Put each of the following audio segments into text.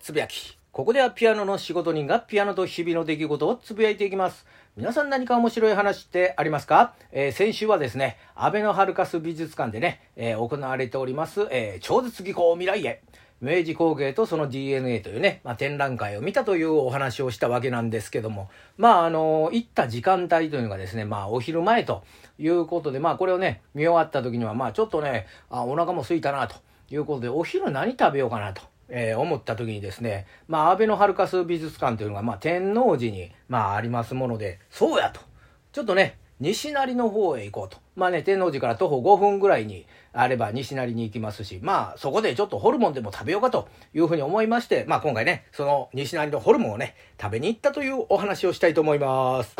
つぶやき。ここではピアノの仕事人がピアノと日々の出来事をつぶやいていきます。皆さん何か面白い話ってありますか、えー、先週はですね、安倍のハルカス美術館でね、えー、行われております、えー、超絶技巧未来へ。明治工芸とその DNA というね、まあ、展覧会を見たというお話をしたわけなんですけども、まあ、あの、行った時間帯というのがですね、まあ、お昼前ということで、まあ、これをね、見終わった時には、まあ、ちょっとね、あ、お腹も空いたな、ということで、お昼何食べようかなと。えー、思った時にですね、まあ、安倍のハルカス美術館というのが、まあ、天王寺に、まあ、ありますもので、そうやと。ちょっとね、西成の方へ行こうと。まあね、天王寺から徒歩5分ぐらいにあれば西成に行きますし、まあそこでちょっとホルモンでも食べようかというふうに思いまして、まあ今回ね、その西成のホルモンをね、食べに行ったというお話をしたいと思います。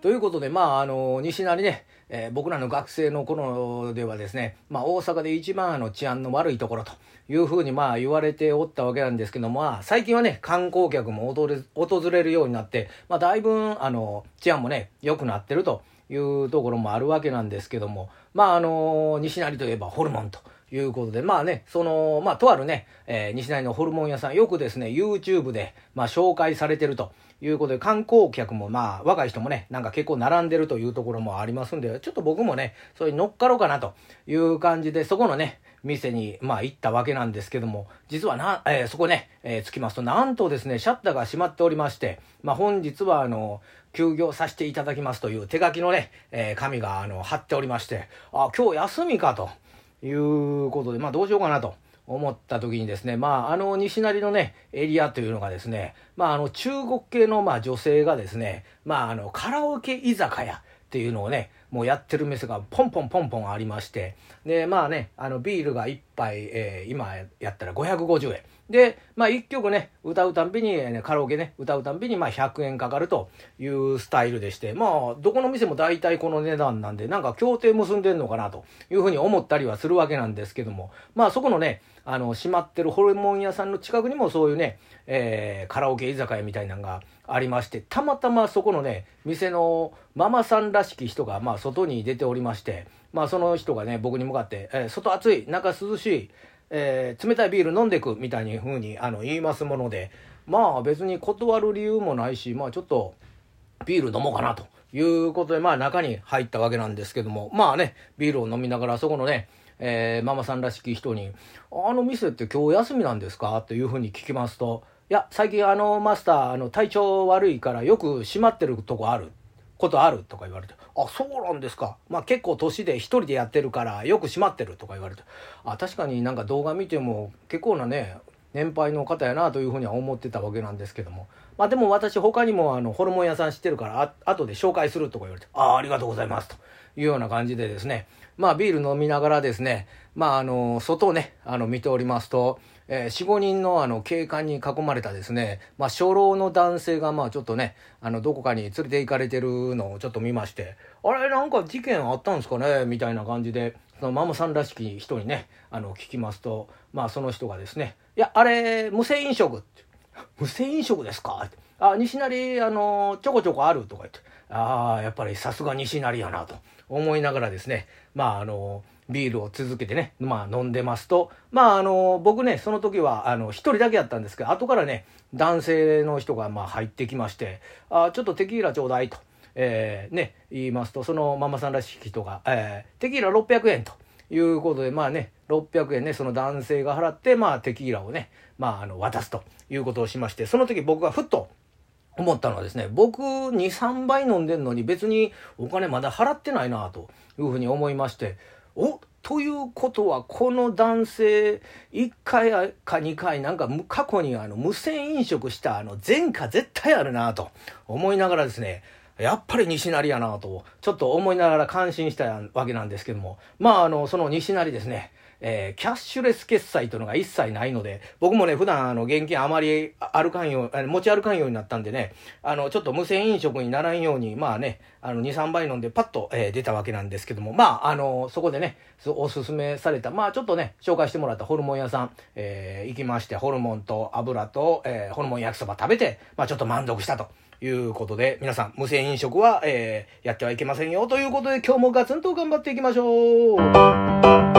ということで、まあ、あの、西成ね、えー、僕らの学生の頃ではですね、まあ、大阪で一番あの治安の悪いところというふうにまあ言われておったわけなんですけども、まあ、最近はね、観光客も訪れるようになって、まあ、だいぶあの治安もね、良くなってるというところもあるわけなんですけども、まあ、あの、西成といえばホルモンと。いうことで、まあね、その、まあ、とあるね、えー、西成のホルモン屋さん、よくですね、YouTube で、まあ、紹介されてるということで、観光客もまあ、若い人もね、なんか結構並んでるというところもありますんで、ちょっと僕もね、それに乗っかろうかなという感じで、そこのね、店に、まあ、行ったわけなんですけども、実はな、えー、そこね、えー、着きますと、なんとですね、シャッターが閉まっておりまして、まあ、本日は、あの、休業させていただきますという手書きのね、えー、紙が、あの、貼っておりまして、あ、今日休みかということで、まあ、どうしようかなと。思った時にですね、まあ、あの西成のね、エリアというのがですね、まあ、あの中国系のまあ女性がですね、まあ、あのカラオケ居酒屋っていうのをね、もうやってる店がポンポンポンポンありまして、で、まあね、あのビールが1杯、えー、今やったら550円。で、まあ1曲ね、歌うたんびに、ね、カラオケね、歌うたんびにまあ100円かかるというスタイルでして、まあどこの店も大体この値段なんで、なんか協定結んでんのかなというふうに思ったりはするわけなんですけども、まあそこのね、あの、閉まってるホルモン屋さんの近くにもそういうね、えー、カラオケ居酒屋みたいなのがありまして、たまたまそこのね、店のママさんらしき人が、まあ外に出ておりまして、まあその人がね、僕に向かって、えー、外暑い、中涼しい、えー、冷たいビール飲んでくみたいに風にあの言いますものでまあ別に断る理由もないしまあちょっとビール飲もうかなということでまあ中に入ったわけなんですけどもまあねビールを飲みながらそこのねえー、ママさんらしき人に「あの店って今日休みなんですか?」というふうに聞きますと「いや最近あのマスターあの体調悪いからよく閉まってるとこある」ことある？とか言われて、あ、そうなんですか。まあ結構年で一人でやってるからよく閉まってるとか言われて、あ、確かになんか動画見ても結構なね、年配の方やなというふうには思ってたわけなんですけども。まあでも私他にもあのホルモン屋さん知ってるからあ後で紹介するとか言われて、ああ、ありがとうございますというような感じでですね、まあビール飲みながらですね、まああの、外をね、あの見ておりますと、えー、4、5人のあの警官に囲まれたですね、まあ、初老の男性がまあちょっとね、あの、どこかに連れて行かれてるのをちょっと見まして、あれ、なんか事件あったんですかねみたいな感じで、そのママさんらしき人にね、あの、聞きますと、まあ、その人がですね、いや、あれ、無銭飲食って。無銭飲食ですか？あ、西成、あの、ちょこちょこあるとか言って、ああ、やっぱりさすが西成やなと思いながらですね、まあ、あの、ビールを続けてね、まあ飲んでますと、まああの、僕ね、その時はあの、一人だけやったんですけど、後からね、男性の人がまあ入ってきまして、あちょっとテキーラちょうだいと、えー、ね、言いますと、そのママさんらしき人が、えー、テキーラ600円と。いうことで、まあね、600円ね、その男性が払って、まあテキーラをね、まああの、渡すと。いうことをしまして、その時僕がふっと、思ったのはですね、僕2、3倍飲んでんのに別にお金まだ払ってないなというふうに思いまして、おということはこの男性1回か2回なんか過去にあの無銭飲食したあの前科絶対あるなと思いながらですねやっぱり西成やなとちょっと思いながら感心したわけなんですけどもまああのその西成ですねえー、キャッシュレス決済というのが一切ないので、僕もね、普段あの現金あまり歩かんよう、持ち歩かんようになったんでね、あの、ちょっと無銭飲食にならんように、まあね、あの、2、3杯飲んでパッと、えー、出たわけなんですけども、まあ、あの、そこでね、おすすめされた、まあちょっとね、紹介してもらったホルモン屋さん、えー、行きまして、ホルモンと油と、えー、ホルモン焼きそば食べて、まあちょっと満足したと。いうことで、皆さん、無銭飲食は、えー、やってはいけませんよということで、今日もガツンと頑張っていきましょう